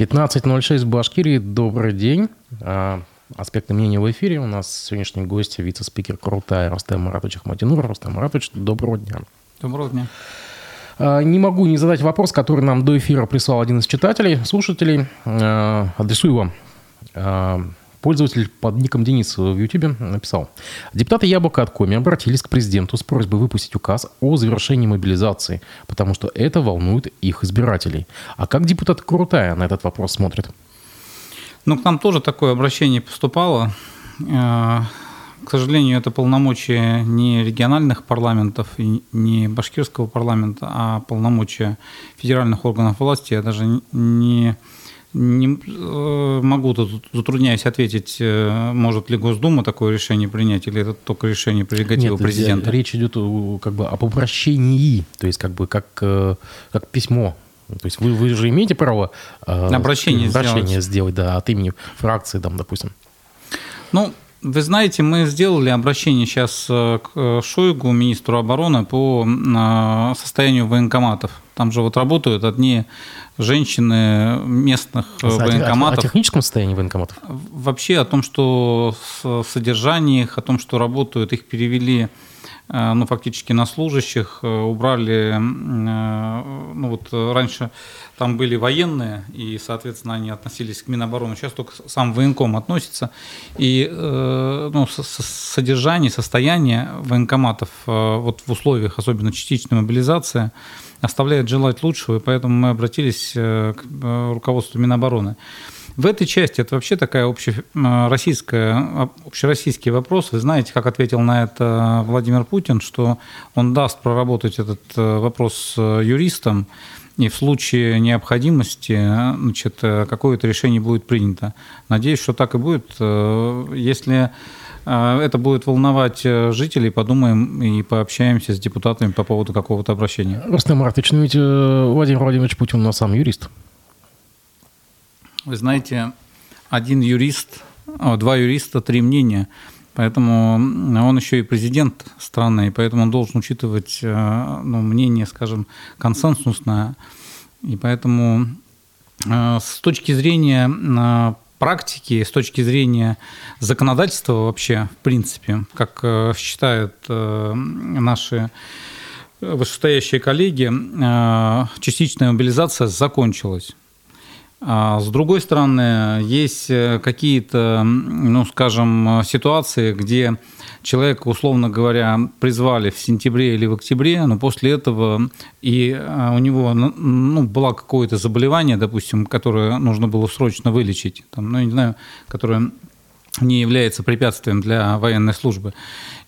15.06 в Башкирии. Добрый день. А, Аспекты мнения в эфире. У нас сегодняшний гость, вице-спикер Крутая Рустам Маратович Ахмадинур. Рустам Маратович, доброго дня. Доброго дня. А, не могу не задать вопрос, который нам до эфира прислал один из читателей, слушателей. А, адресую вам. Пользователь под ником Денис в YouTube написал. Депутаты Яблоко от Коми обратились к президенту с просьбой выпустить указ о завершении мобилизации, потому что это волнует их избирателей. А как депутат Крутая на этот вопрос смотрит? Ну, к нам тоже такое обращение поступало. Э, к сожалению, это полномочия не региональных парламентов и не башкирского парламента, а полномочия федеральных органов власти. Я даже не не э, могу тут, затрудняюсь ответить, э, может ли Госдума такое решение принять, или это только решение прерогативы Нет, президента? Речь идет как бы об обращении, то есть как бы как, э, как письмо. То есть вы, вы же имеете право обращение, обращение сделать. сделать, да, от имени фракции, там, допустим. Ну, вы знаете, мы сделали обращение сейчас к Шойгу, министру обороны, по состоянию военкоматов. Там же вот работают одни женщины местных а военкоматов. О, о техническом состоянии военкоматов? Вообще о том, что содержание их, о том, что работают, их перевели э, ну, фактически на служащих, э, убрали, э, ну вот раньше там были военные, и, соответственно, они относились к Минобороны, сейчас только сам военком относится, и ну, содержание, состояние военкоматов вот в условиях, особенно частичной мобилизации, оставляет желать лучшего, и поэтому мы обратились э, к э, руководству Минобороны. В этой части это вообще такая общероссийская, а, общероссийский вопрос. Вы знаете, как ответил на это Владимир Путин, что он даст проработать этот э, вопрос юристам, и в случае необходимости значит, какое-то решение будет принято. Надеюсь, что так и будет. Если это будет волновать э, жителей, подумаем и пообщаемся с депутатами по поводу какого-то обращения. Рустам Маратович, ну ведь э, Владимир Владимирович Путин у нас сам юрист. Вы знаете, один юрист, два юриста, три мнения. Поэтому он еще и президент страны, и поэтому он должен учитывать э, ну, мнение, скажем, консенсусное. И поэтому с точки зрения практики, с точки зрения законодательства вообще, в принципе, как э, считают э, наши вышестоящие коллеги, э, частичная мобилизация закончилась. А с другой стороны, есть какие-то, ну, скажем, ситуации, где человека, условно говоря, призвали в сентябре или в октябре, но после этого и а, у него ну, было какое-то заболевание, допустим, которое нужно было срочно вылечить, там, ну, не знаю, которое не является препятствием для военной службы.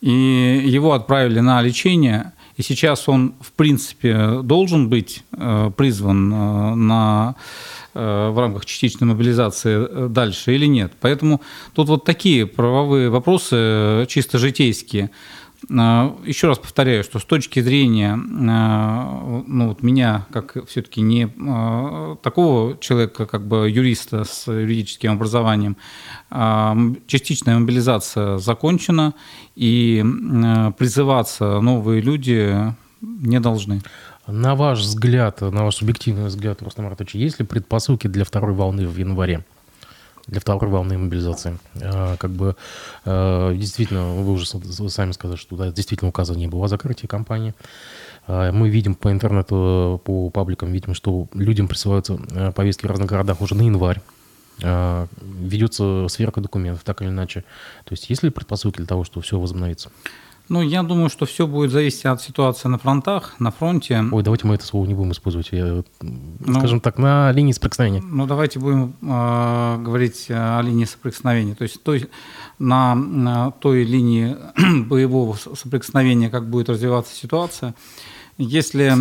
И его отправили на лечение, и сейчас он, в принципе, должен быть э, призван э, на Э, в рамках частичной мобилизации э, дальше или нет. Поэтому тут вот такие правовые вопросы э, чисто житейские. Еще раз повторяю, что с точки зрения ну, вот меня, как все-таки не такого человека, как бы юриста с юридическим образованием, частичная мобилизация закончена, и призываться новые люди не должны. На ваш взгляд, на ваш субъективный взгляд, Рустам Артович, есть ли предпосылки для второй волны в январе? Для второй волны мобилизации. А, как бы а, действительно, вы уже сами сказали, что да, действительно указано не было о закрытии компании. А, мы видим по интернету, по пабликам, видим, что людям присылаются повестки в разных городах уже на январь. Ведется сверка документов, так или иначе. То есть есть ли предпосылки для того, что все возобновится? Ну, я думаю, что все будет зависеть от ситуации на фронтах, на фронте. Ой, давайте мы это слово не будем использовать. Я, ну, скажем так, на линии соприкосновения. Ну, давайте будем э, говорить о линии соприкосновения. То есть той, на, на той линии боевого соприкосновения, как будет развиваться ситуация. Если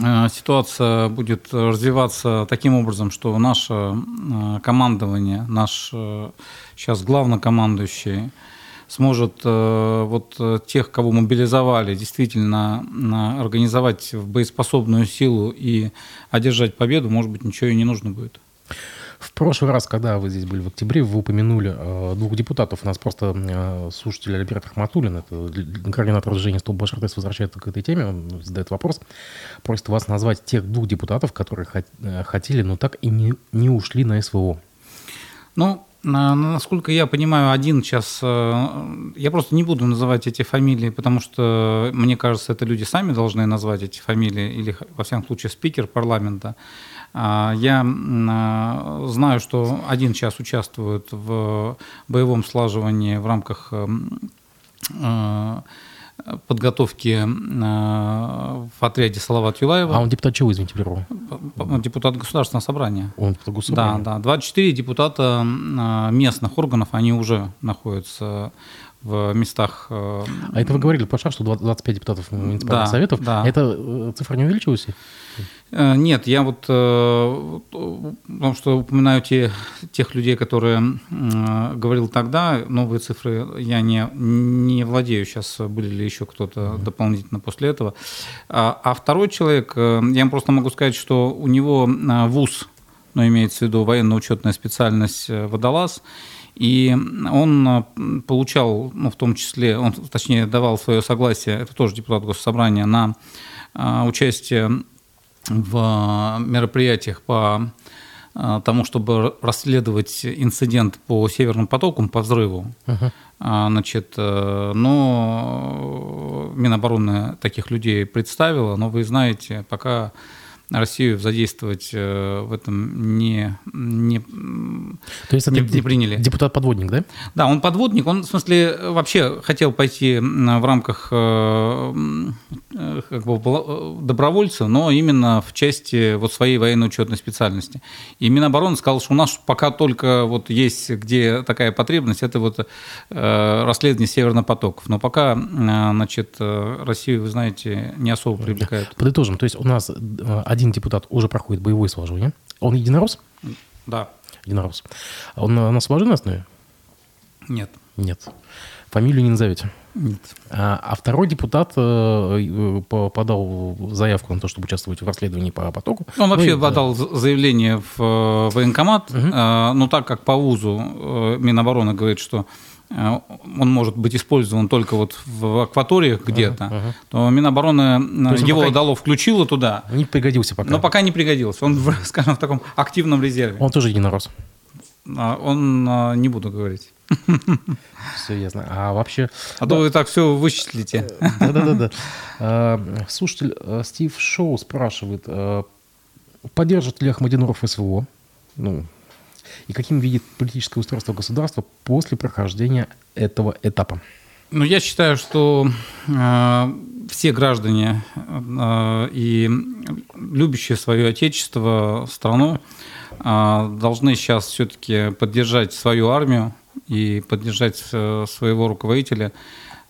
э, ситуация будет развиваться таким образом, что наше э, командование, наш э, сейчас главнокомандующий, сможет э, вот э, тех, кого мобилизовали, действительно организовать в боеспособную силу и одержать победу, может быть, ничего и не нужно будет. В прошлый раз, когда вы здесь были в октябре, вы упомянули э, двух депутатов. У нас просто э, слушатель Альберт Ахматуллин, это координатор движения «Стоп Башартес» возвращается к этой теме, он задает вопрос, просит вас назвать тех двух депутатов, которые хот, э, хотели, но так и не, не ушли на СВО. Ну, Насколько я понимаю, один сейчас... Э, я просто не буду называть эти фамилии, потому что, мне кажется, это люди сами должны назвать эти фамилии, или, во всяком случае, спикер парламента. А, я а, знаю, что один час участвует в боевом слаживании в рамках э, подготовки э, в отряде Салават Юлаева. А он депутат чего, извините, прерву? Депутат Государственного собрания. Он депутат Государственного Да, да. 24 депутата э, местных органов, они уже находятся в местах... Э, а это вы говорили, Паша, что 25 депутатов муниципальных да, советов. Да. А эта цифра не увеличилась? Э, нет, я вот, э, потому что упоминаю те, тех людей, которые говорил тогда, новые цифры я не, не владею сейчас, были ли еще кто-то дополнительно после этого. А, а второй человек, э, я вам просто могу сказать, что у него вуз, но имеется в виду военно-учетная специальность водолаз, и он получал, ну, в том числе, он, точнее, давал свое согласие, это тоже депутат Госсобрания, на участие в мероприятиях по э, тому, чтобы расследовать инцидент по Северному потоку, по взрыву. Uh-huh. Значит, э, но Минобороны таких людей представила, но вы знаете, пока Россию задействовать э, в этом не, не, То есть не, не приняли. Депутат-подводник, да? Да, он подводник. Он, в смысле, вообще хотел пойти в рамках э, э, как бы, добровольца, но именно в части вот своей военно-учетной специальности. И Минобороны сказал, что у нас пока только вот есть где такая потребность, это вот расследование Северных потоков. Но пока, значит, Россию, вы знаете, не особо привлекают. Подытожим, то есть у нас один депутат уже проходит боевое сложение. Он единорос? Да. Единорос. Он на, на основе? Нет. Нет. Фамилию не назовете? Нет. А, а второй депутат э, э подал заявку на то, чтобы участвовать в расследовании по потоку. Он вообще ну, подал да. заявление в э, военкомат, угу. э, но так как по ВУЗу э, Минобороны говорит, что Э, он может быть использован только вот в акваториях где-то, uh-huh, uh-huh. то Минобороны то его пока... дало, включило туда. Не пригодился пока. Но пока не пригодился. Он, скажем, в таком активном резерве. Он тоже единорос. А, он, не буду говорить. Все ясно. А вообще... А то вы так все вычислите. Да-да-да. А, слушатель э, Стив Шоу спрашивает, э, поддержит ли Ахмадинуров СВО? Ну, и каким видит политическое устройство государства после прохождения этого этапа? Ну, я считаю, что э, все граждане э, и любящие свое отечество, страну, э, должны сейчас все-таки поддержать свою армию и поддержать э, своего руководителя.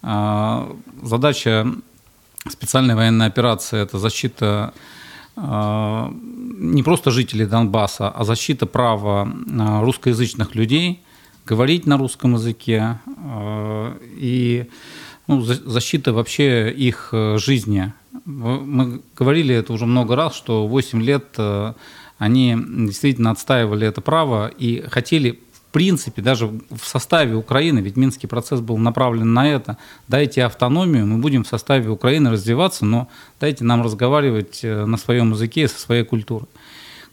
Э, задача специальной военной операции – это защита а, не просто жителей Донбасса, а защита права а, русскоязычных людей говорить на русском языке а, и ну, защита вообще их э, жизни. Мы говорили это уже много раз, что 8 лет э, они действительно отстаивали это право и хотели принципе, даже в составе Украины, ведь Минский процесс был направлен на это, дайте автономию, мы будем в составе Украины развиваться, но дайте нам разговаривать э, на своем языке, со своей культурой.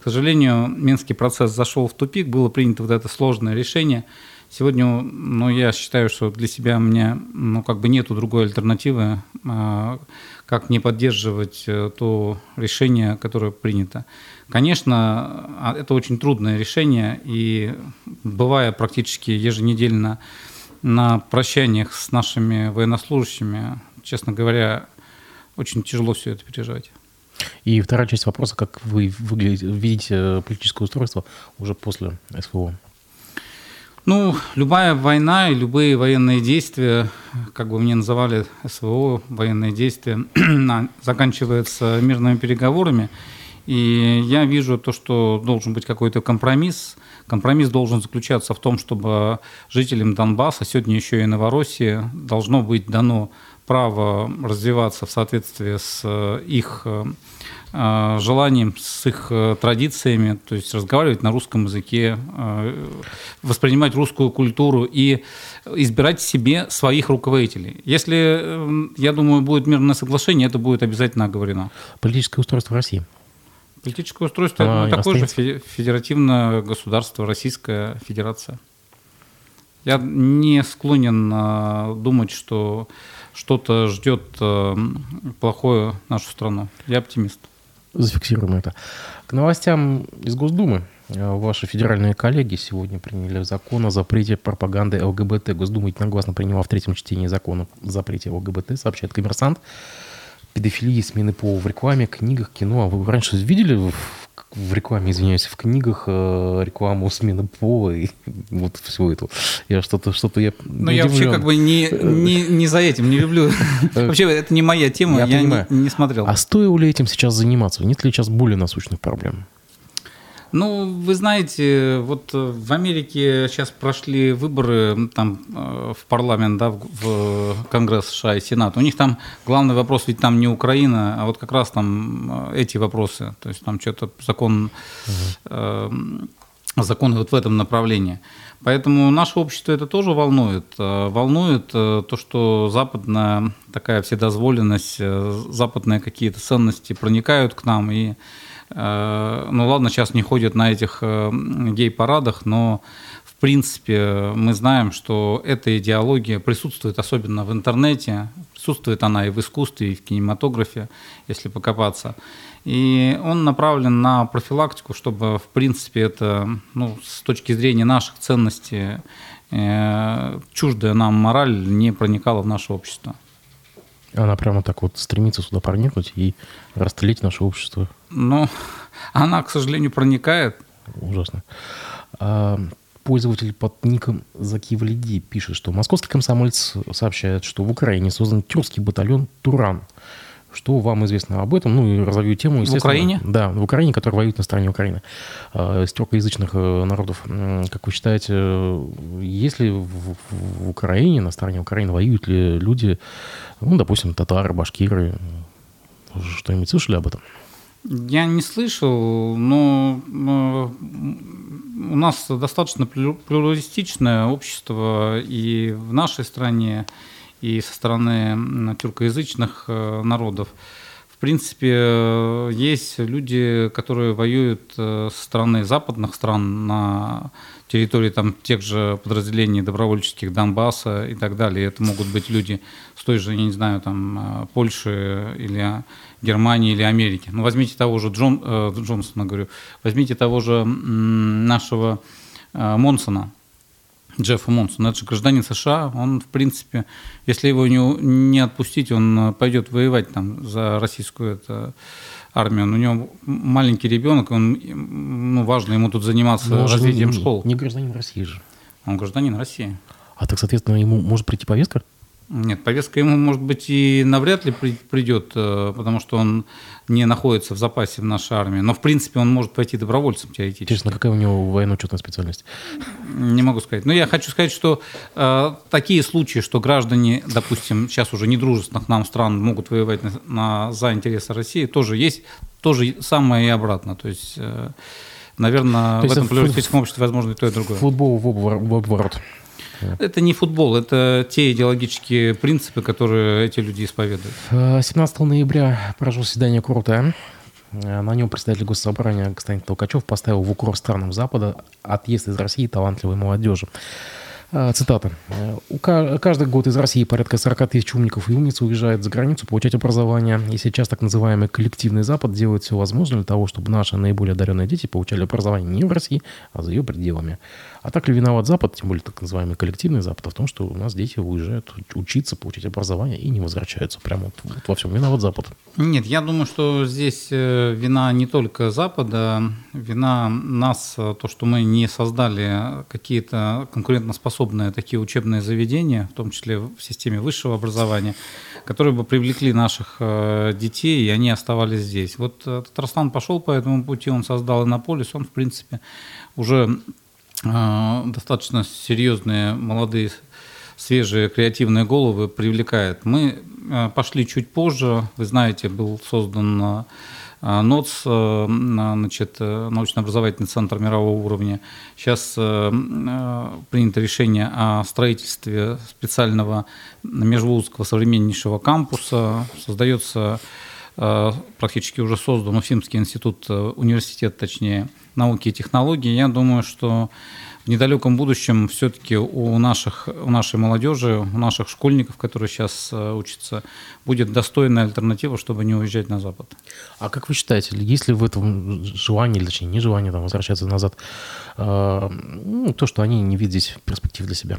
К сожалению, Минский процесс зашел в тупик, было принято вот это сложное решение. Сегодня, ну, я считаю, что для себя у меня, ну, как бы нету другой альтернативы, а, как не поддерживать э, то решение, которое принято. Конечно, а, это очень трудное решение, и бывая практически еженедельно на прощаниях с нашими военнослужащими, честно говоря, очень тяжело все это переживать. И вторая часть вопроса, как вы выглядите, видите политическое устройство уже после СВО? Ну, любая война и любые военные действия, как бы мне называли СВО, военные действия, заканчиваются мирными переговорами. И я вижу то, что должен быть какой-то компромисс. Компромисс должен заключаться в том, чтобы жителям Донбасса, сегодня еще и Новороссии, должно быть дано право развиваться в соответствии с их желанием, с их традициями, то есть разговаривать на русском языке, воспринимать русскую культуру и избирать себе своих руководителей. Если, я думаю, будет мирное соглашение, это будет обязательно оговорено. Политическое устройство России. Политическое устройство а, ну, такое остается... же федеративное государство, Российская Федерация. Я не склонен а, думать, что что-то ждет а, плохое нашу страну. Я оптимист. Зафиксируем это. К новостям из Госдумы. Ваши федеральные коллеги сегодня приняли закон о запрете пропаганды ЛГБТ. Госдума единогласно приняла в третьем чтении закона о запрете ЛГБТ, сообщает коммерсант педофилии, смены пола в рекламе, книгах, кино. А вы раньше видели в, в рекламе, извиняюсь, в книгах э, рекламу смены пола и вот все это? Я что-то, что-то я Ну, я вообще как бы не, не, не за этим, не люблю. Вообще, это не моя тема, я, я не, не смотрел. А стоило ли этим сейчас заниматься? Нет ли сейчас более насущных проблем? Ну, вы знаете, вот э, в Америке сейчас прошли выборы там э, в парламент, да, в Конгресс США и Сенат. У них там главный вопрос ведь там не Украина, а вот как раз там э, эти вопросы. То есть там что-то закон, угу. законы вот в этом направлении. Поэтому наше общество это тоже волнует. Волнует то, что западная такая вседозволенность, западные какие-то ценности проникают к нам и Э, ну ладно, сейчас не ходят на этих э, гей-парадах, но в принципе мы знаем, что эта идеология присутствует особенно в интернете, присутствует она и в искусстве, и в кинематографе, если покопаться. И он направлен на профилактику, чтобы, в принципе, это, ну, с точки зрения наших ценностей, э, чуждая нам мораль не проникала в наше общество. Она прямо так вот стремится сюда проникнуть и растлить наше общество. Ну, она, к сожалению, проникает. Ужасно. А, пользователь под ником Закивлиди пишет, что московский комсомолец сообщает, что в Украине создан тюркский батальон «Туран», что вам известно об этом? Ну, и разовью тему. В Украине? Да, в Украине, которая воюет на стороне Украины. Из тюркоязычных э, народов. Как вы считаете, если в, в Украине, на стороне Украины воюют ли люди, ну, допустим, татары, башкиры? Что-нибудь слышали об этом? Я не слышал, но у нас достаточно плюралистичное общество и в нашей стране, и со стороны тюркоязычных э, народов. В принципе, э, есть люди, которые воюют э, со стороны западных стран на территории там, тех же подразделений добровольческих Донбасса и так далее. Это могут быть люди с той же, я не знаю, там, Польши или Германии или Америки. Ну, возьмите того же Джон, Джонсона, говорю, возьмите того же нашего Монсона, Джеффа Монсона. Это же гражданин США. Он, в принципе, если его не, не отпустить, он пойдет воевать там за российскую это, армию. у него маленький ребенок, он, ну, важно ему тут заниматься Но развитием не, школ. Не гражданин России же. Он гражданин России. А так, соответственно, ему может прийти повестка? Нет, повестка ему, может быть, и навряд ли придет, э, потому что он не находится в запасе в нашей армии. Но, в принципе, он может пойти добровольцем теоретически. Интересно, какая у него военно-учетная специальность? Не могу сказать. Но я хочу сказать, что э, такие случаи, что граждане, допустим, сейчас уже недружественных нам стран могут воевать на, на, за интересы России, тоже есть, тоже самое и обратно. То есть... Э, Наверное, То в этом плюралистическом обществе возможно и то, и другое. Футбол в обворот. Это не футбол, это те идеологические принципы, которые эти люди исповедуют. 17 э, ноября прошло заседание Курта. Э, на нем председатель госсобрания Константин Толкачев поставил в укор странам Запада отъезд из России талантливой молодежи. Э, цитата. «Каждый год из России порядка 40 тысяч умников и умниц уезжают за границу получать образование. И сейчас так называемый коллективный Запад делает все возможное для того, чтобы наши наиболее одаренные дети получали образование не в России, а за ее пределами. А так ли виноват Запад, тем более так называемый коллективный Запад, в том, что у нас дети уезжают учиться, получить образование и не возвращаются. Прямо вот, вот во всем виноват Запад. Нет, я думаю, что здесь э, вина не только Запада, вина нас, э, то, что мы не создали какие-то конкурентоспособные такие учебные заведения, в том числе в системе высшего образования, которые бы привлекли наших э, детей, и они оставались здесь. Вот Татарстан пошел по этому пути, он создал Иннополис, он, в принципе, уже а, достаточно серьезные молодые свежие креативные головы привлекает. Мы пошли чуть позже. Вы знаете, был создан НОЦ, значит, научно-образовательный центр мирового уровня. Сейчас принято решение о строительстве специального межвузского современнейшего кампуса. Создается Э, практически уже создан Уфимский институт, э, университет, точнее, науки и технологий. Я думаю, что в недалеком будущем все-таки у, наших, у нашей молодежи, у наших школьников, которые сейчас э, учатся, будет достойная альтернатива, чтобы не уезжать на Запад. А как вы считаете, есть ли в этом желание, или точнее нежелание там, возвращаться назад, э, ну, то, что они не видят здесь перспектив для себя?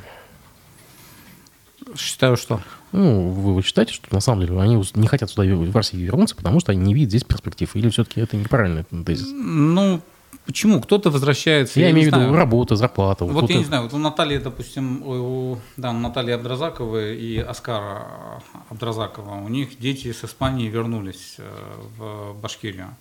Считаю, что? Ну, вы, считаете, что на самом деле они не хотят сюда в Россию вернуться, потому что они не видят здесь перспектив? Или все-таки это неправильный тезис? Ну, Почему? Кто-то возвращается. Я, я имею в виду работа, зарплата. Вот я не знаю, вот у Натальи, допустим, у, да, у Натальи Абдразаковой и Оскара Абдразакова, у них дети с Испании вернулись э, в Башкирию.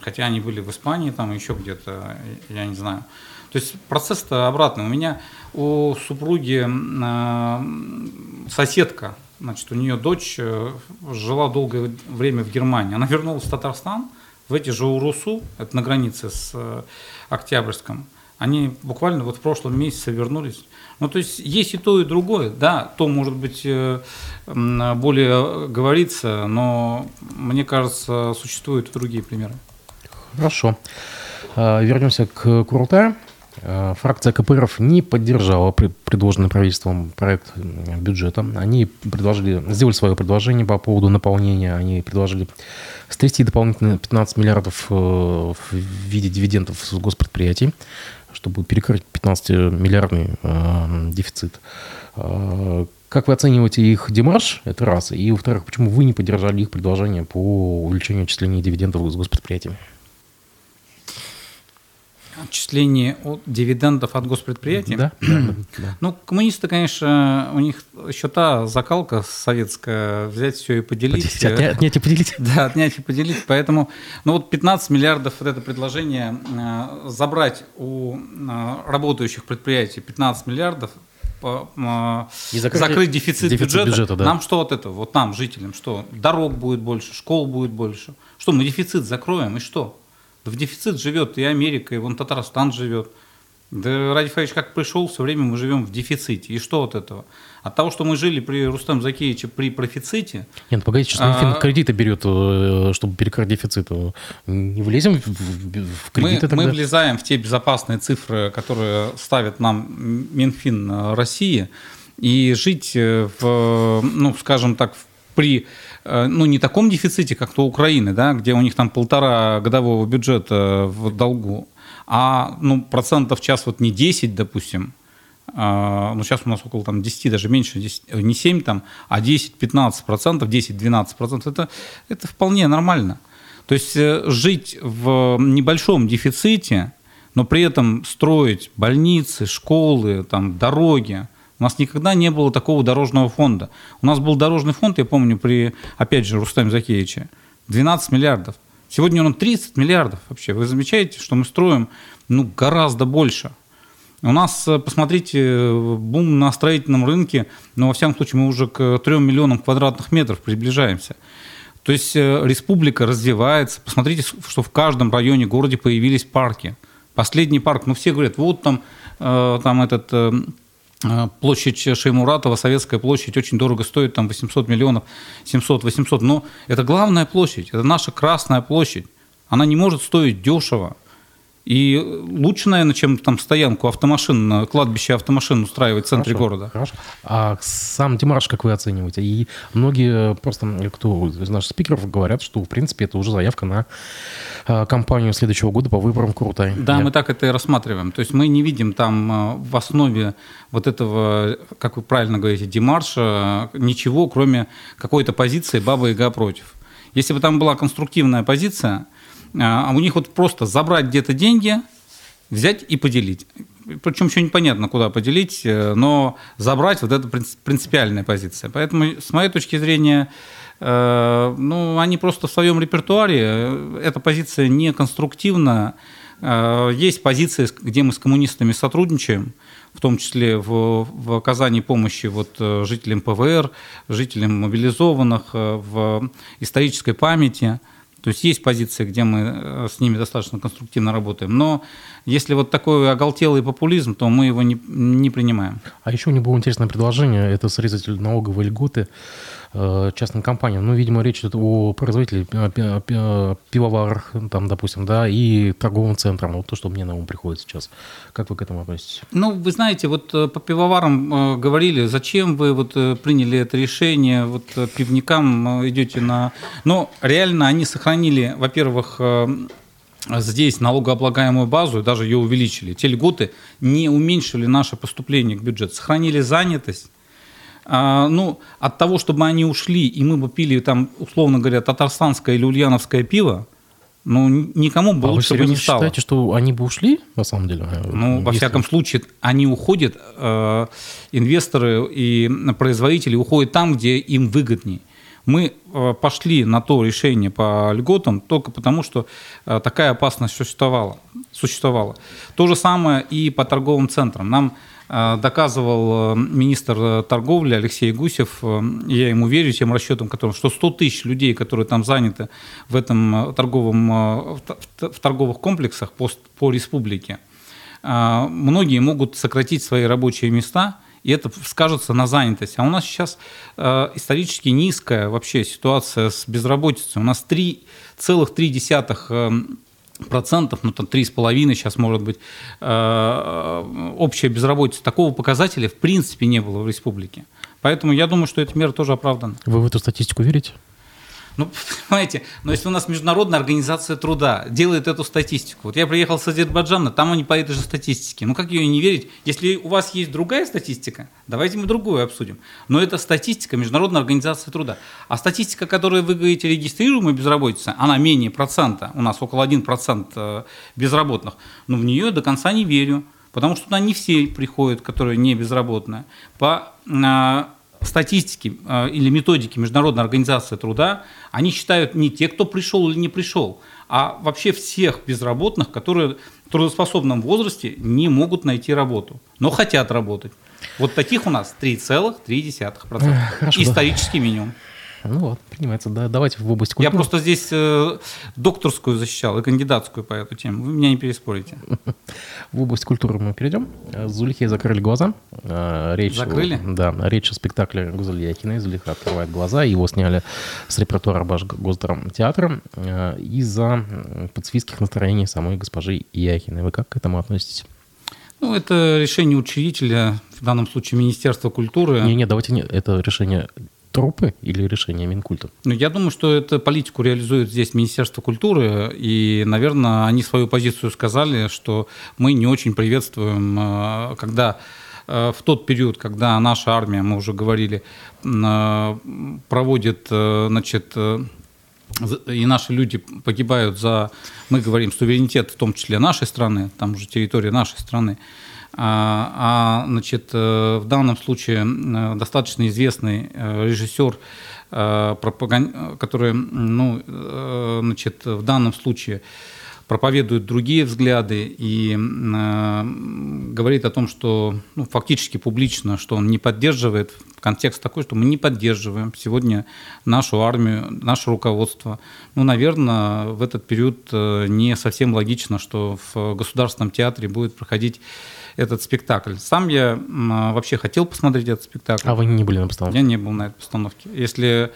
Хотя они были в Испании, там еще где-то, я не знаю. То есть процесс-то обратный. У меня у супруги э, соседка, значит, у нее дочь э, жила долгое время в Германии. Она вернулась в Татарстан, в эти же Урусу, это на границе с э, Октябрьском. Они буквально вот в прошлом месяце вернулись. Ну, то есть есть и то, и другое. Да, то, может быть, более говорится, но мне кажется, существуют и другие примеры. Хорошо. Вернемся к Курултаю. Э, фракция КПРФ не поддержала предложенный правительством проект бюджета. Они предложили, сделали свое предложение по поводу наполнения. Они предложили стрясти дополнительно 15 миллиардов э, в виде дивидендов с госпредприятий, чтобы перекрыть 15-миллиардный э, дефицит. Как вы оцениваете их демарш? Это раз. И, во-вторых, почему вы не поддержали их предложение по увеличению отчисления дивидендов с госпредприятиями? Отчисление от дивидендов от госпредприятий. Да, да, да. Ну, коммунисты, конечно, у них еще та закалка советская, взять все и поделить. Отнять, отнять и поделить. Да, отнять и поделить. Поэтому, ну вот 15 миллиардов вот это предложение э, забрать у э, работающих предприятий 15 миллиардов, и закрыть, закрыть дефицит, дефицит бюджета, бюджета да. нам что от этого? Вот нам, жителям, что? Дорог будет больше, школ будет больше. Что, мы дефицит закроем и что? В дефицит живет и Америка, и вон Татарстан живет. Да Ради Фаевич как пришел, все время мы живем в дефиците. И что от этого? От того, что мы жили при Рустам Закеевиче при профиците... Нет, ну, погодите, сейчас а... кредиты берет, э, чтобы перекрыть дефицит. Не влезем в, в кредиты мы, тогда? Мы влезаем в те безопасные цифры, которые ставит нам Минфин России. И жить в, ну, скажем так, при Э, ну, не таком дефиците, как то Украины, да, где у них там полтора годового бюджета в долгу, а ну, процентов сейчас вот не 10, допустим, а, ну, сейчас у нас около там, 10, даже меньше, 10, э, не 7, там, а 10-15 процентов, 10-12 процентов, это, это вполне нормально. То есть э, жить в небольшом дефиците, но при этом строить больницы, школы, там, дороги, у нас никогда не было такого дорожного фонда. У нас был дорожный фонд, я помню, при, опять же, Рустаме Закеевиче, 12 миллиардов. Сегодня он 30 миллиардов вообще. Вы замечаете, что мы строим ну, гораздо больше. У нас, э, посмотрите, бум на строительном рынке, но во всяком случае мы уже к 3 миллионам квадратных метров приближаемся. То есть э, республика развивается. Посмотрите, что в каждом районе городе появились парки. Последний парк, ну все говорят, вот там, э, там этот Э, площадь Шеймуратова, Советская площадь, очень дорого стоит, там 800 миллионов, 700-800, но это главная площадь, это наша Красная площадь. Она не может стоить дешево. И лучше, наверное, чем там стоянку автомашин, кладбище автомашин устраивать в центре хорошо, города. Хорошо. А сам Димаш как вы оцениваете? И многие просто, кто из наших спикеров говорят, что, в принципе, это уже заявка на а, кампанию следующего года по выборам Крутай. Да, Я... мы так это и рассматриваем. То есть мы не видим там а, в основе вот этого, как вы правильно говорите, Димарша ничего, кроме какой-то позиции «Баба Яга против». Если бы там была конструктивная позиция – а у них вот просто забрать где-то деньги, взять и поделить. Причем еще непонятно, куда поделить, э, но забрать вот это принципиальная позиция. Поэтому, с моей точки зрения, э, ну, они просто в своем репертуаре, э, эта позиция не конструктивна, Есть позиции, где мы с коммунистами сотрудничаем, в том числе в, в оказании помощи вот жителям ПВР, жителям мобилизованных, в исторической памяти – то есть есть позиции, где мы э, с ними достаточно конструктивно работаем. Но если вот такой оголтелый популизм, то мы его не, не принимаем. А еще у них было интересное предложение, это срезать налоговые льготы частным компаниям. Ну, видимо, речь идет о производителе пивоварах, там, допустим, да, и торговым центрам. Вот то, что мне на ум приходит сейчас. Как вы к этому относитесь? Ну, вы знаете, вот э, по пивоварам э, говорили, зачем вы вот приняли это решение, вот пивникам идете на... Но реально они сохранили, во-первых, здесь налогооблагаемую базу, даже ее увеличили. Те льготы не уменьшили наше поступление к бюджету, сохранили занятость, ну, от того, чтобы они ушли, и мы бы пили там, условно говоря, татарстанское или ульяновское пиво, ну, никому бы а лучше вы бы не стало. считаете, что они бы ушли, на самом деле? Ну, Если... во всяком случае, они уходят, э, инвесторы и производители уходят там, где им выгоднее. Мы э, пошли на то решение по льготам только потому, что э, такая опасность существовала. существовала. То же самое и по торговым центрам. Нам Э, доказывал э, министр э, торговли Алексей Гусев, я ему верю тем расчетам, которым, что 100 тысяч людей, которые там заняты в этом торговом, в торговых комплексах по, по республике, многие могут сократить свои рабочие места, и это скажется на занятости. А у нас сейчас исторически низкая вообще ситуация с безработицей. У нас 3,3 процентов, ну там три с половиной сейчас может быть э, общая безработица. Такого показателя в принципе не было в республике. Поэтому я думаю, что эта мера тоже оправдана. Вы в эту статистику верите? Ну, понимаете, но если у нас Международная организация труда делает эту статистику, вот я приехал с Азербайджана, там они по этой же статистике, ну как ее не верить? Если у вас есть другая статистика, давайте мы другую обсудим. Но это статистика Международной организации труда. А статистика, которую вы говорите, регистрируемая безработица, она менее процента, у нас около 1% э, безработных, но в нее до конца не верю, потому что туда не все приходят, которые не безработные. По э, статистики э, или методики Международной организации труда, они считают не те, кто пришел или не пришел, а вообще всех безработных, которые в трудоспособном возрасте не могут найти работу, но хотят работать. Вот таких у нас 3,3%. Хорошо, Исторический да. минимум. Ну вот, принимается. Да, давайте в область культуры. Я просто здесь э, докторскую защищал и кандидатскую по эту тему. Вы меня не переспорите. В область культуры мы перейдем. Зулихе закрыли глаза. Э, речь, Закрыли? Да, речь о спектакле Гузаль Яхиной. Зулиха открывает глаза. Его сняли с репертуара Башгосдрамтеатра э, из-за подсвистских настроений самой госпожи Яхиной. Вы как к этому относитесь? Ну, это решение учредителя, в данном случае Министерства культуры. Не, не, давайте не, это решение трупы или решение Минкульта? Ну, я думаю, что эту политику реализует здесь Министерство культуры, и, наверное, они свою позицию сказали, что мы не очень приветствуем, э, когда э, в тот период, когда наша армия, мы уже говорили, э, проводит, значит, и наши люди погибают за, мы говорим, суверенитет, в том числе нашей страны, там уже территория нашей страны, а, а значит, э, в данном случае э, достаточно известный э, режиссер, который, ну, значит, в данном случае проповедует другие взгляды и говорит о том, что ну, фактически публично, что он не поддерживает. Контекст такой, что мы не поддерживаем сегодня нашу армию, наше руководство. Ну, наверное, в этот период не совсем логично, что в Государственном театре будет проходить этот спектакль. Сам я вообще хотел посмотреть этот спектакль. А вы не были на постановке? Я не был на этой постановке. Если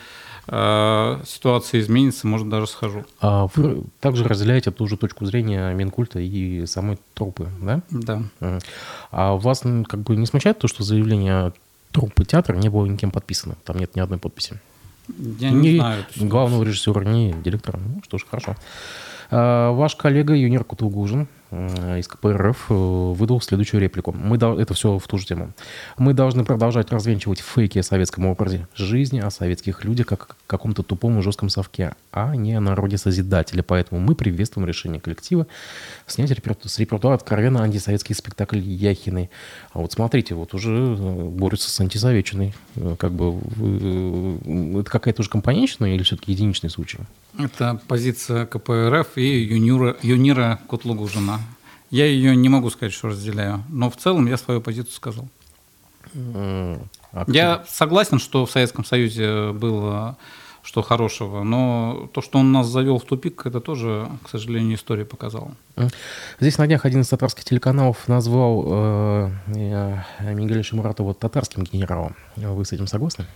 э, ситуация изменится, может, даже схожу. А вы также разделяете ту же точку зрения Минкульта и самой трупы, да? Да. А вас как бы не смущает то, что заявление труппы театра не было никем подписано? Там нет ни одной подписи. Я не, не знаю. Главного режиссера, не директора. Ну что ж, хорошо. А, ваш коллега Юнир Кутугужин из КПРФ выдал следующую реплику. Мы, это все в ту же тему. Мы должны продолжать развенчивать фейки о советском образе жизни, о советских людях, как о каком-то тупом и жестком совке, а не о народе Созидателя. Поэтому мы приветствуем решение коллектива снять с репертуара откровенно антисоветский спектакль Яхиной. А вот смотрите, вот уже борются с антисоветчиной. Как бы это какая-то уже компонентная или все-таки единичный случай? Это позиция КПРФ и юнира, юнира Котлугужина. Я ее не могу сказать, что разделяю, но в целом я свою позицию сказал. А я согласен, что в Советском Союзе было что хорошего, но то, что он нас завел в тупик, это тоже, к сожалению, история показала. Здесь на днях один из татарских телеканалов назвал э, э Мигеля Шимуратова татарским генералом. Вы с этим согласны?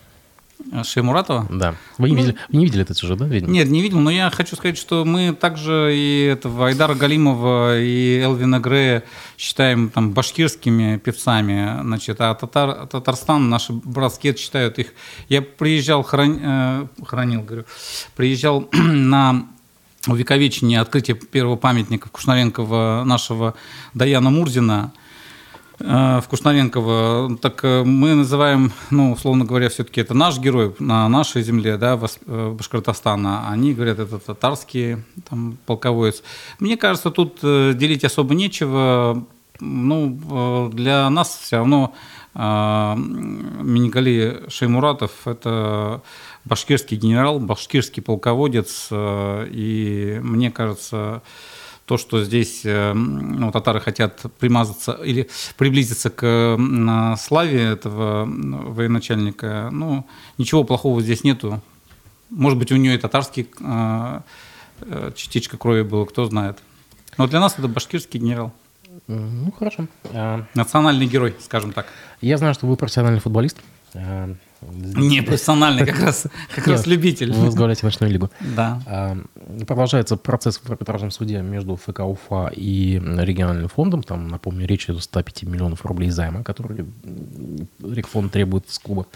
Шеймуратова? Да. Вы не, ну, видели, вы не видели этот сюжет, да? Видимо? Нет, не видел, но я хочу сказать, что мы также и этого Айдара Галимова, и Элвина Грея считаем там башкирскими певцами, значит, а Татар, Татарстан, наши братские считают их. Я приезжал, хран, э, хранил, говорю, приезжал на увековечение открытия первого памятника Кушнаренкова нашего Даяна Мурзина – Э, в Кушнаренково, так э, мы называем, ну, условно говоря, все-таки это наш герой на нашей земле, да, э, Башкортостана. Они говорят, это татарский там, полководец. Мне кажется, тут делить особо нечего. Ну, для нас все равно Миникали Шеймуратов – это башкирский генерал, башкирский полководец, и мне кажется, то, что здесь э, ну, татары хотят примазаться или приблизиться к славе этого военачальника, ну, ничего плохого здесь нету. Может быть, у нее и татарский э, э, частичка крови была, кто знает. Но для нас это башкирский генерал. Ну, хорошо. А Национальный герой, скажем так. Я знаю, что вы профессиональный футболист. Не профессиональный, как раз, как раз любитель. Вы возглавляете ночную лигу. Да. А, продолжается процесс в арбитражном суде между ФК УФА и региональным фондом. Там, напомню, речь идет о 105 миллионов рублей займа, которые Рекфонд требует с клуба.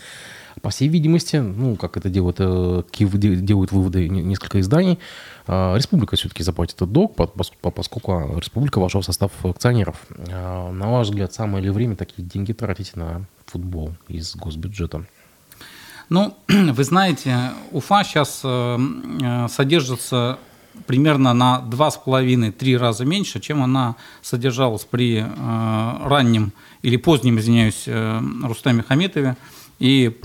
По всей видимости, ну, как это делают, э, делают выводы несколько изданий, а, республика все-таки заплатит этот долг, поскольку республика вошла в состав акционеров. А, на ваш взгляд, самое ли время такие деньги тратить на футбол из госбюджета? Ну, вы знаете, Уфа сейчас э, э, содержится примерно на 2,5-3 раза меньше, чем она содержалась при э, раннем или позднем, извиняюсь, Рустаме Хаметове и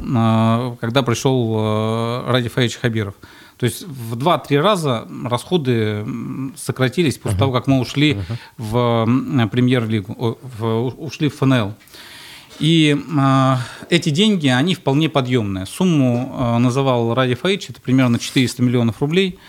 когда пришел Ради Фаевич Хабиров. То есть в 2-3 раза расходы сократились после uh-huh. того, как мы ушли uh-huh. в премьер-лигу, ушли в ФНЛ. И э, эти деньги, они вполне подъемные. Сумму э, называл Ради Фаич, это примерно 400 миллионов рублей.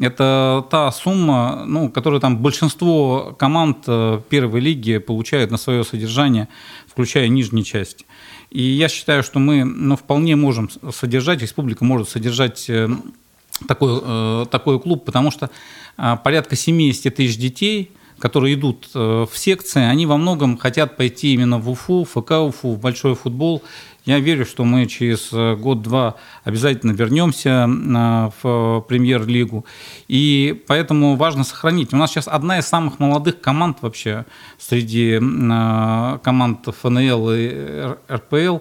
Это та сумма, ну, которую там большинство команд э, первой лиги получают на свое содержание, включая нижние части. И я считаю, что мы ну, вполне можем содержать, республика может содержать э, такой, э, такой клуб, потому что э, порядка 70 тысяч детей – которые идут э, в секции, они во многом хотят пойти именно в Уфу, ФК Уфу, в большой футбол. Я верю, что мы через э, год-два обязательно вернемся э, в премьер-лигу. И поэтому важно сохранить. У нас сейчас одна из самых молодых команд вообще среди команд ФНЛ и РПЛ.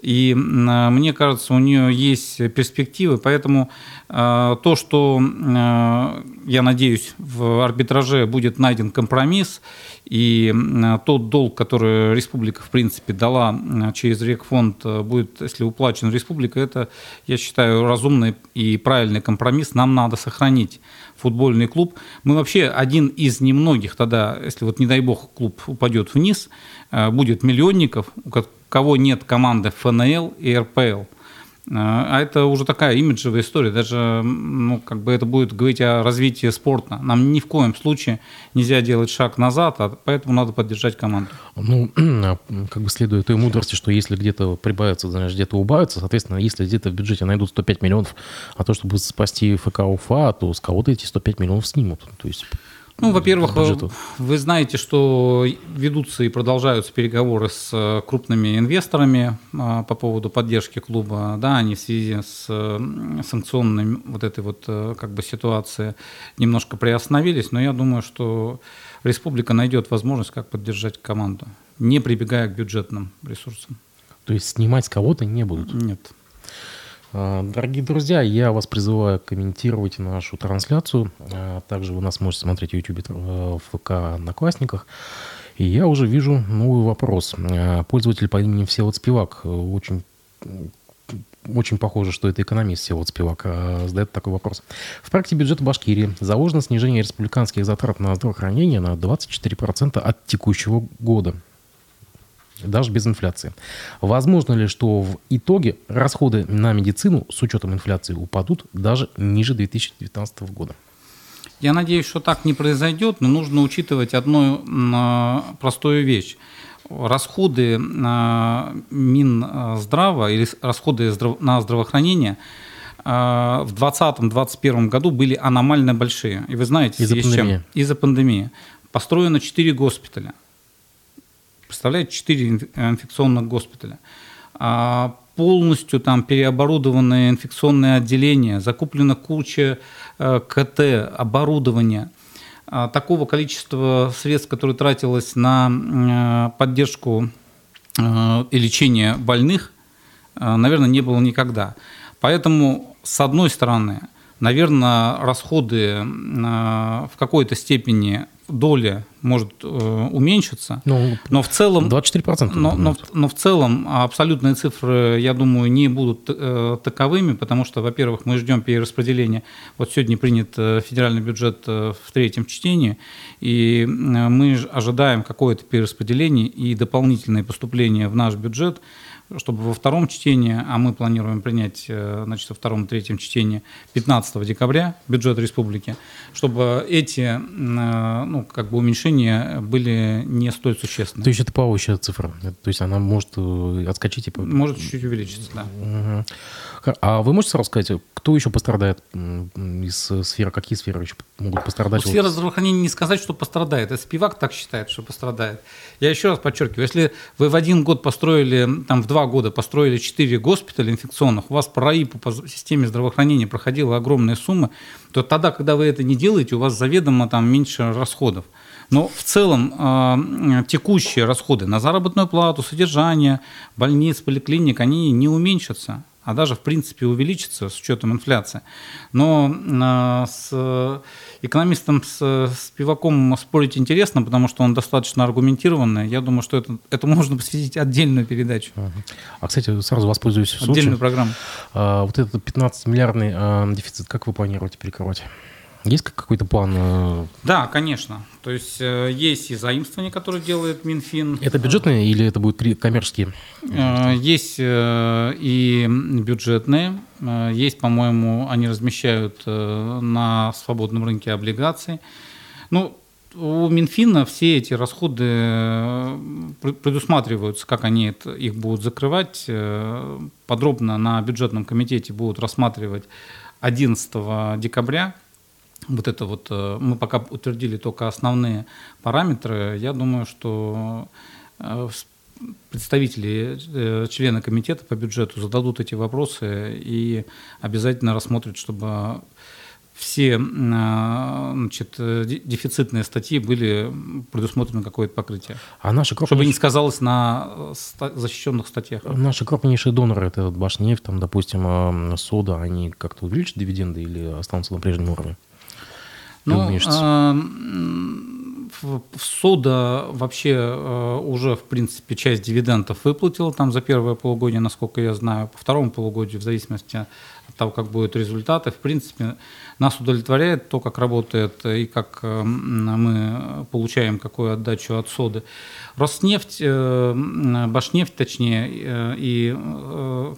И мне кажется, у нее есть перспективы, поэтому э, то, что, э, я надеюсь, в арбитраже будет найден компромисс, и тот долг, который республика, в принципе, дала через Рекфонд, э, будет, если уплачен республика, это, я считаю, разумный и правильный компромисс. Нам надо сохранить футбольный клуб. Мы вообще один из немногих тогда, если вот, не дай бог, клуб упадет вниз, будет миллионников, кого нет команды ФНЛ и РПЛ. А, а это уже такая имиджевая история. Даже ну, как бы это будет говорить о развитии спорта. Нам ни в коем случае нельзя делать шаг назад, а поэтому надо поддержать команду. Ну, а, как бы следует той мудрости, что если где-то прибавится, значит, где-то убавится, соответственно, если где-то в бюджете найдут 105 миллионов, а то, чтобы спасти ФК УФА, то с кого-то эти 105 миллионов снимут. То есть Ну, во-первых, вы знаете, что ведутся и продолжаются переговоры с э, крупными инвесторами по поводу поддержки клуба. Да, они в связи с санкционной вот этой вот как бы ситуацией немножко приостановились, но я думаю, что республика найдет возможность, как поддержать команду, не прибегая к бюджетным ресурсам. То есть снимать с кого-то не будут? Нет. А, дорогие друзья, я вас призываю комментировать нашу трансляцию. А, также вы нас можете смотреть в YouTube, в ВК, Одноклассниках. И я уже вижу новый вопрос. А, пользователь по имени Всеволод Спивак очень очень похоже, что это экономист Всеволод Спивак задает такой вопрос. В проекте бюджета Башкирии заложено снижение республиканских затрат на здравоохранение на 24% от текущего года даже без инфляции. Возможно ли, что в итоге расходы на медицину с учетом инфляции упадут даже ниже 2019 года? Я надеюсь, что так не произойдет, но нужно учитывать одну простую вещь. Расходы на Минздрава или расходы на здравоохранение а, в 2020-2021 году были аномально большие. И вы знаете, из-за пандемии. Из-за пандемии. Построено 4 госпиталя – Представляете, 4 инфекционных госпиталя. А полностью там переоборудованные инфекционные отделения, закуплена куча э, КТ, оборудования. А такого количества средств, которое тратилось на э, поддержку э, и лечение больных, наверное, не было никогда. Поэтому, с одной стороны, наверное, расходы в какой-то степени доля может э, уменьшиться, ну, но в целом 24%. Но, но, но в целом абсолютные цифры, я думаю, не будут э, таковыми, потому что, во-первых, мы ждем перераспределения. Вот сегодня принят э, федеральный бюджет э, в третьем чтении, и э, мы ожидаем какое-то перераспределение и дополнительные поступления в наш бюджет чтобы во втором чтении, а мы планируем принять э, значит, во втором и третьем чтении 15 декабря бюджет республики, чтобы эти э, ну, как бы уменьшения были не столь существенны. То есть это плавающая цифра? То есть она может э, отскочить? И... Может чуть-чуть увеличиться, да. Угу. А вы можете сразу сказать, кто еще пострадает из сфер, какие сферы еще могут пострадать? Ну, сфера здравоохранения не сказать, что пострадает. Это Спивак так считает, что пострадает. Я еще раз подчеркиваю, если вы в один год построили, там в два года построили четыре госпиталя инфекционных, у вас по РАИПу, по системе здравоохранения проходила огромная сумма, то тогда, когда вы это не делаете, у вас заведомо там меньше расходов. Но в целом э, текущие расходы на заработную плату, содержание больниц, поликлиник, они не уменьшатся а даже, в принципе, увеличится с учетом инфляции. Но э, с экономистом с, с Пиваком спорить интересно, потому что он достаточно аргументированный. Я думаю, что это, это можно посвятить отдельную передачу. А, кстати, сразу воспользуюсь случаем. Отдельную программу. А, вот этот 15-миллиардный а, дефицит, как вы планируете перекрывать? Есть какой-то план? Э? Да, конечно. То есть э, есть и заимствования, которые делает Минфин. Это бюджетные или это будут коммерческие? Э, есть и бюджетные. Есть, по-моему, они размещают на свободном рынке облигаций. Ну, у Минфина все эти расходы предусматриваются, как они их будут закрывать. Подробно на бюджетном комитете будут рассматривать 11 декабря вот это вот, э, мы пока утвердили только основные параметры, я думаю, что э, представители, э, члены комитета по бюджету зададут эти вопросы и обязательно рассмотрят, чтобы все значит, дефицитные статьи были предусмотрены какое-то покрытие. А наши крупнейшие... Чтобы не сказалось на защищенных статьях. Наши крупнейшие доноры, это Башнефть, там, допустим, Сода, они как-то увеличат дивиденды или останутся на прежнем уровне? Ну, э, в Суда вообще э, уже, в принципе, часть дивидендов выплатила там за первое полугодие, насколько я знаю. По второму полугодию, в зависимости от того, как будут результаты, в принципе, нас удовлетворяет то, как работает и как э, мы получаем какую отдачу от соды. Роснефть, Башнефть, точнее, и,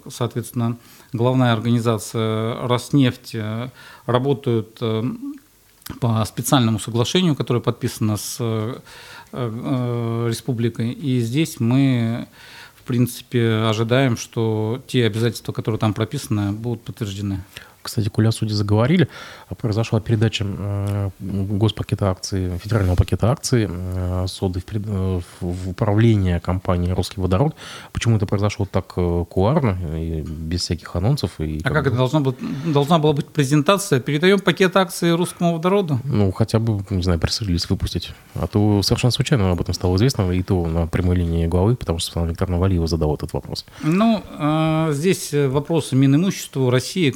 соответственно, главная организация Роснефть работают по специальному соглашению, которое подписано с э, э, республикой. И здесь мы, в принципе, ожидаем, что те обязательства, которые там прописаны, будут подтверждены. Кстати, о суде заговорили, произошла передача госпакета акций, федерального пакета акций соды в, в управление компании «Русский водород». Почему это произошло так куларно, и без всяких анонсов? И, а как, как это должна, быть, должна была быть презентация? Передаем пакет акций «Русскому водороду»? Ну, хотя бы, не знаю, пресс-релиз выпустить. А то совершенно случайно об этом стало известно, и то на прямой линии главы, потому что Светлана Викторовна Валиева задала этот вопрос. Ну, здесь вопрос Минимуществу России,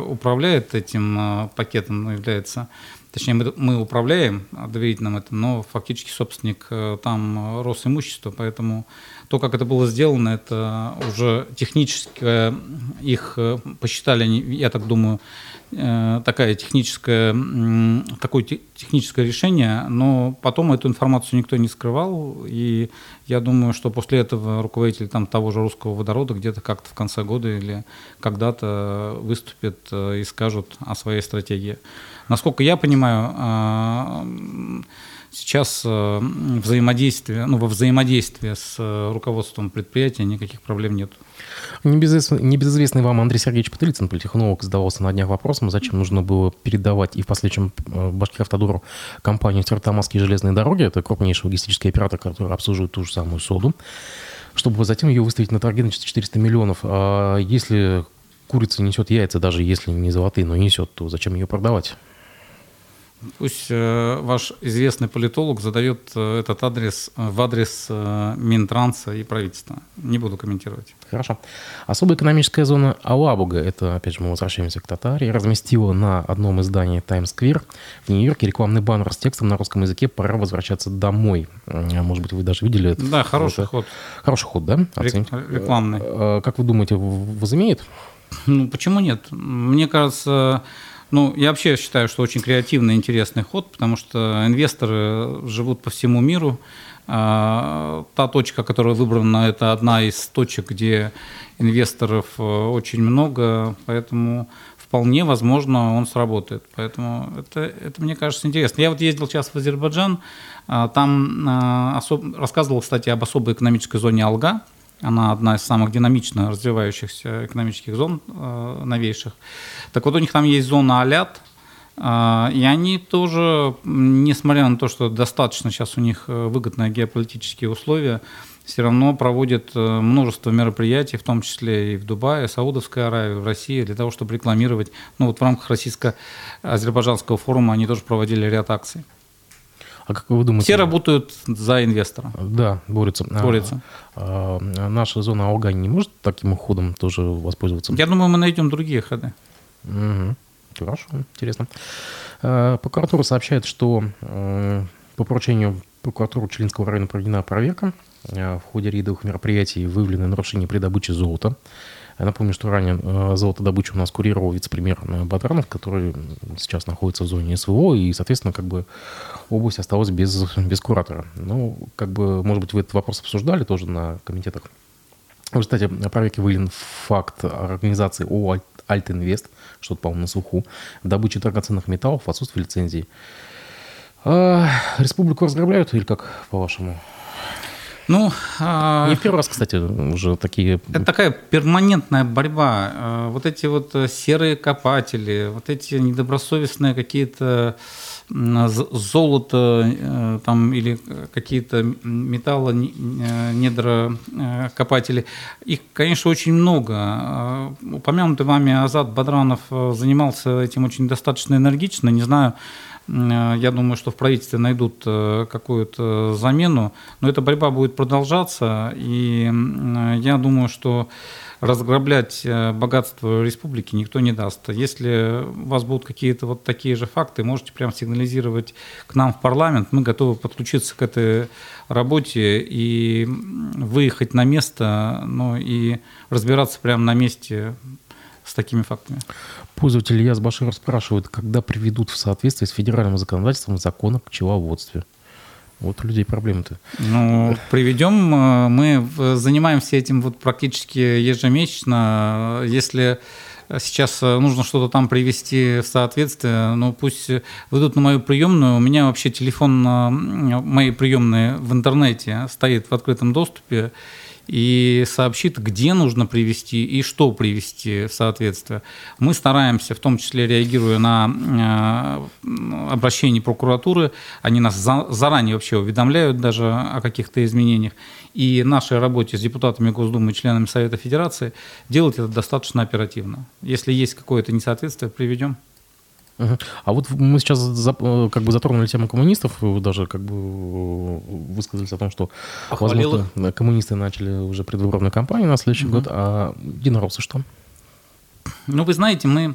управляет этим а, пакетом, является, точнее, мы, мы управляем доверительным это, но фактически собственник э, там Росимущество, поэтому то, как это было сделано, это уже технически их э, посчитали, я так думаю, Э, такая техническая, такое техническое решение, но потом эту информацию никто не скрывал, и я думаю, что после этого руководитель там, того же русского водорода где-то как-то в конце года или когда-то выступит э, и скажут о своей стратегии. Насколько я понимаю, а, сейчас э, взаимодействие, ну, во взаимодействии с руководством предприятия никаких проблем нет. Небезызвестный, вам Андрей Сергеевич Потылицын, политехнолог, задавался на днях вопросом, зачем нужно было передавать и в последующем э, Башкиравтодору компанию Стертамасские железные дороги, это крупнейший логистический оператор, который обслуживает ту же самую соду, чтобы затем ее выставить на торги на 400 миллионов. А если курица несет яйца, даже если не золотые, но несет, то зачем ее продавать? Пусть э, ваш известный политолог задает э, этот адрес э, в адрес Минтранса и правительства. Не буду комментировать. Хорошо. Особая экономическая зона Алабуга, это, опять же, мы возвращаемся к Татарии, разместила на одном из зданий Times Square в Нью-Йорке рекламный баннер с текстом на русском языке «Пора возвращаться домой». Может быть, вы даже видели это? Да, хороший это... ход. Хороший ход, да? Оцените. Рекламный. Как вы думаете, возымеет? Ну, почему нет? Мне кажется, ну, я вообще считаю, что очень креативный, интересный ход, потому что инвесторы живут по всему миру. А, та точка, которая выбрана, это одна из точек, где инвесторов э, очень много, поэтому вполне возможно он сработает. Поэтому это, это мне кажется, интересно. Я вот ездил сейчас в Азербайджан, а, там а, особ... рассказывал, кстати, об особой экономической зоне Алга, она одна из самых динамично развивающихся экономических зон э, новейших. Так вот, у них там есть зона Алят, э, и они тоже, несмотря на то, что достаточно сейчас у них э, выгодные геополитические условия, все равно проводят э, множество мероприятий, в том числе и в Дубае, Саудовской Аравии, в России, для того, чтобы рекламировать. Ну вот в рамках российско-азербайджанского форума они тоже проводили ряд акций. А как вы думаете? Все работают за инвестора. Да, борются. Борются. А, а, наша зона Алгани не может таким ходом тоже воспользоваться? Я думаю, мы найдем другие ходы. Угу. Хорошо, интересно. А, прокуратура сообщает, что по поручению прокуратуры Челинского района проведена проверка. В ходе рейдовых мероприятий выявлены нарушения при добыче золота. Я напомню, что ранее э, золотодобычу у нас курировал вице-премьер Батранов, который сейчас находится в зоне СВО, и, соответственно, как бы область осталась без, без куратора. Ну, как бы, может быть, вы этот вопрос обсуждали тоже на комитетах. В результате проверки выявлен факт организации ООО «Альтинвест», что-то, по-моему, на слуху, в добыче драгоценных металлов в отсутствии лицензии. А, республику разграбляют или как, по-вашему? Ну, а... Не в первый раз, кстати, уже такие... Это такая перманентная борьба. А, вот эти вот э, серые копатели, вот эти недобросовестные какие-то золото э, там, или какие-то металлы, э, недрокопатели. Их, конечно, очень много. А, упомянутый вами Азат Бадранов занимался этим очень достаточно энергично. Не знаю, Э, я думаю, что в правительстве найдут э, какую-то замену, но эта борьба будет продолжаться, и я думаю, что разграблять э, богатство республики никто не даст. Если у вас будут какие-то вот такие же факты, можете прям сигнализировать к нам в парламент. Мы готовы подключиться к этой работе и выехать на место, ну и разбираться прямо на месте с такими фактами. Пользователь Яс Башир спрашивает, когда приведут в соответствии с федеральным законодательством закон о пчеловодстве. Вот у людей проблемы-то. Ну, приведем. Э, мы занимаемся этим вот практически ежемесячно. Если сейчас нужно что-то там привести в соответствие, ну пусть выйдут на мою приемную. У меня вообще телефон моей приемной в интернете стоит в открытом доступе. И сообщит, где нужно привести и что привести в соответствие. Мы стараемся, в том числе реагируя на э, обращение прокуратуры, они нас за, заранее вообще уведомляют даже о каких-то изменениях, и нашей работе с депутатами Госдумы и членами Совета Федерации делать это достаточно оперативно. Если есть какое-то несоответствие, приведем. А вот мы сейчас э, как бы затронули тему коммунистов, вы даже как бы э, высказались о том, что возможно, коммунисты начали уже предвыборную кампанию на следующий угу. год, а единороссы что? Ну, вы знаете, мы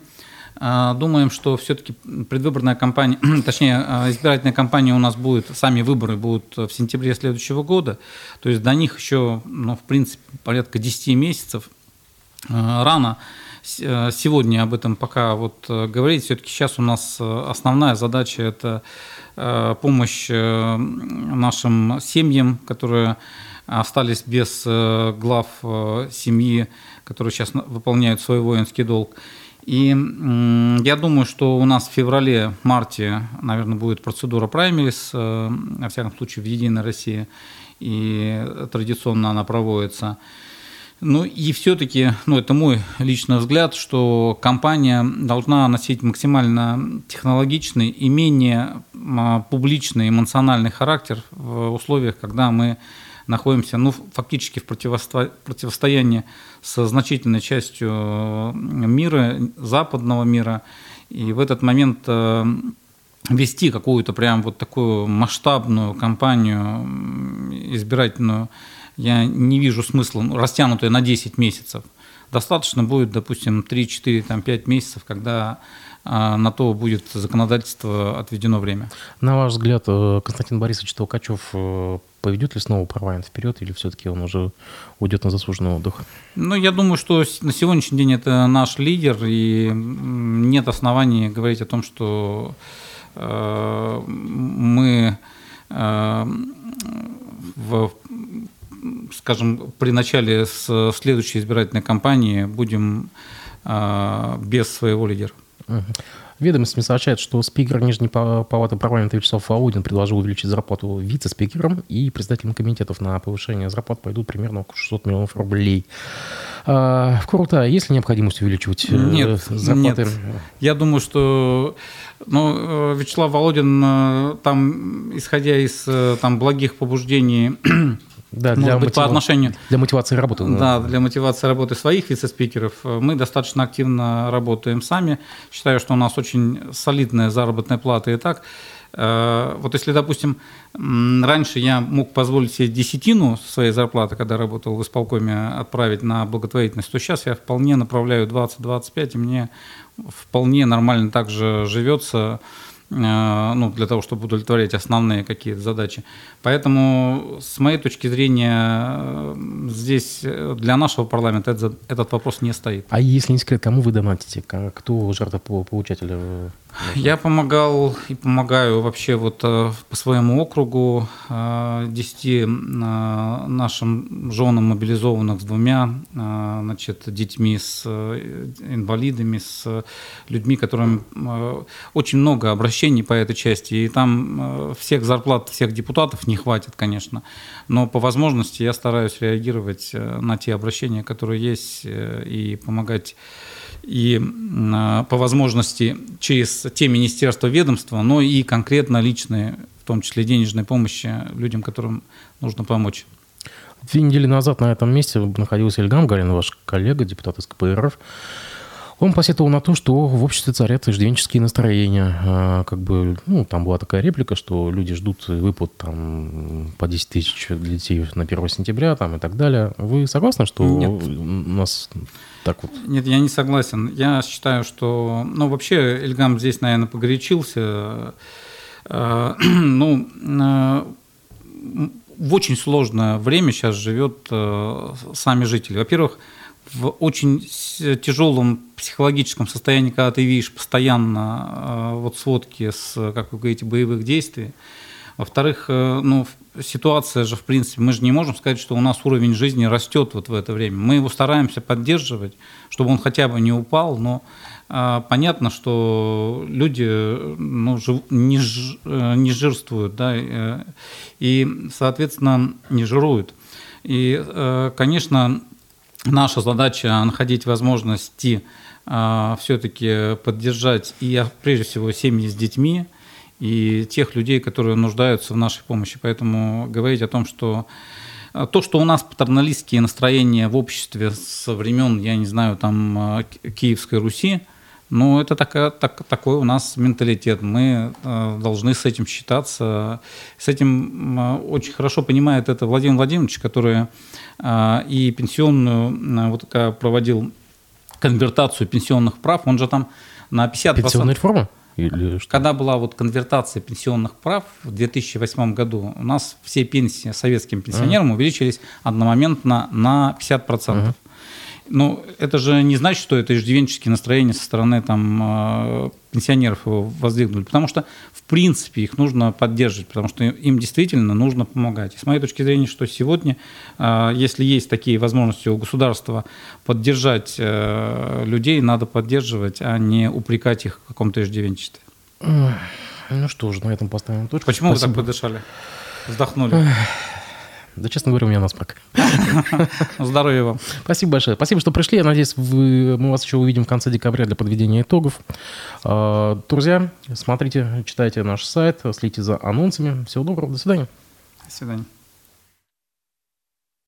э, думаем, что все-таки предвыборная кампания, точнее, избирательная кампания у нас будет, сами выборы будут в сентябре следующего года, то есть до них еще, ну, в принципе, порядка 10 месяцев рано. Э, сегодня об этом пока вот э, говорить. Все-таки сейчас у нас э, основная задача – это помощь нашим семьям, которые остались без глав семьи, которые сейчас выполняют свой воинский долг. И я думаю, что у нас в феврале-марте, наверное, будет процедура праймерис, во всяком случае, в «Единой России», и традиционно она проводится – ну и все-таки, ну это мой личный взгляд, что компания должна носить максимально технологичный и менее а, публичный эмоциональный характер в условиях, когда мы находимся ну, фактически в противосто... противостоянии со значительной частью мира, западного мира. И в этот момент э, вести какую-то прям вот такую масштабную кампанию избирательную я не вижу смысла, ну, растянутая на 10 месяцев. Достаточно будет, допустим, 3, 4, там, 5 месяцев, когда а, на то будет законодательство отведено время. На ваш взгляд, э, Константин Борисович Толкачев э, поведет ли снова парламент вперед, или все-таки он уже уйдет на заслуженный отдых? Ну, я думаю, что на сегодняшний день это наш лидер, и нет оснований говорить о том, что э, мы э, в скажем, при начале следующей избирательной кампании будем а, без своего лидера. Ведомость сообщает, что спикер Нижней палаты парламента Вячеслав Володин предложил увеличить зарплату вице-спикерам, и председателям комитетов на повышение зарплат пойдут примерно около 600 миллионов рублей. А, в Крута есть ли необходимость увеличивать э, нет, зарплаты? Нет. Я думаю, что ну, э, Вячеслав Володин, э, там, исходя из там, благих побуждений да, для, быть, мотива... по отношению... для мотивации работы. Да, для мотивации работы своих вице-спикеров. Мы достаточно активно работаем сами. Считаю, что у нас очень солидная заработная плата и так. Э, вот если, допустим, раньше я мог позволить себе десятину своей зарплаты, когда работал в исполкоме, отправить на благотворительность, то сейчас я вполне направляю 20-25, и мне вполне нормально также живется Э, ну, для того, чтобы удовлетворять основные какие-то задачи. Поэтому, с моей точки зрения, э, здесь для нашего парламента этот, этот вопрос не стоит. А если не секрет, кому вы донатите? Кто жертвополучатель? Я помогал и помогаю вообще вот э, по своему округу 10 нашим женам мобилизованных с двумя значит, детьми, с инвалидами, с людьми, которым очень много обращений по этой части, и там э, всех зарплат всех депутатов не хватит, конечно. Но по возможности я стараюсь реагировать э, на те обращения, которые есть, э, и помогать и по возможности через те министерства, ведомства, но и конкретно личные, в том числе денежной помощи людям, которым нужно помочь. Две недели назад на этом месте находился Ильгам Галин, ваш коллега, депутат из КПРФ. Он посетовал на то, что в обществе царят иждивенческие настроения. А, как бы, ну, там была такая реплика, что люди ждут выплат там, по 10 тысяч для детей на 1 сентября там, и так далее. Вы согласны, что Нет. у нас так вот? Нет, я не согласен. Я считаю, что... Ну, вообще, Эльгам здесь, наверное, погорячился. А, ну, а, в очень сложное время сейчас живет сами жители. Во-первых, в очень тяжелом психологическом состоянии, когда ты видишь постоянно э, вот сводки с, как вы говорите, боевых действий. Во-вторых, э, ну, ситуация же, в принципе, мы же не можем сказать, что у нас уровень жизни растет вот в это время. Мы его стараемся поддерживать, чтобы он хотя бы не упал, но э, понятно, что люди ну, жив, не, ж, не жирствуют, да, и, соответственно, не жируют. И, конечно, наша задача находить возможности э, все-таки поддержать и, а, прежде всего, семьи с детьми и тех людей, которые нуждаются в нашей помощи. Поэтому говорить о том, что э, то, что у нас патерналистские настроения в обществе со времен, я не знаю, там, Киевской Руси, ну, это такая, так, такой у нас менталитет. Мы э, должны с этим считаться. С этим э, очень хорошо понимает это Владимир Владимирович, который э, и пенсионную э, вот такая проводил конвертацию пенсионных прав. Он же там на 50%... Пенсионная реформа? Или что? Когда была вот конвертация пенсионных прав в 2008 году, у нас все пенсии советским пенсионерам uh-huh. увеличились одномоментно на 50%. Uh-huh. Ну, это же не значит, что это иждивенческие настроения со стороны там, э, пенсионеров воздвигнули, потому что, в принципе, их нужно поддерживать, потому что им действительно нужно помогать. И с моей точки зрения, что сегодня, э, если есть такие возможности у государства поддержать э, людей, надо поддерживать, а не упрекать их в каком-то иждивенчестве. Ну что же, на этом поставим точку. Почему Спасибо. вы так подышали? Вздохнули. Да, честно говоря, у меня насморк. Здоровья вам. Спасибо большое. Спасибо, что пришли. Я надеюсь, вы, мы вас еще увидим в конце декабря для подведения итогов. А, друзья, смотрите, читайте наш сайт, следите за анонсами. Всего доброго. До свидания. До свидания.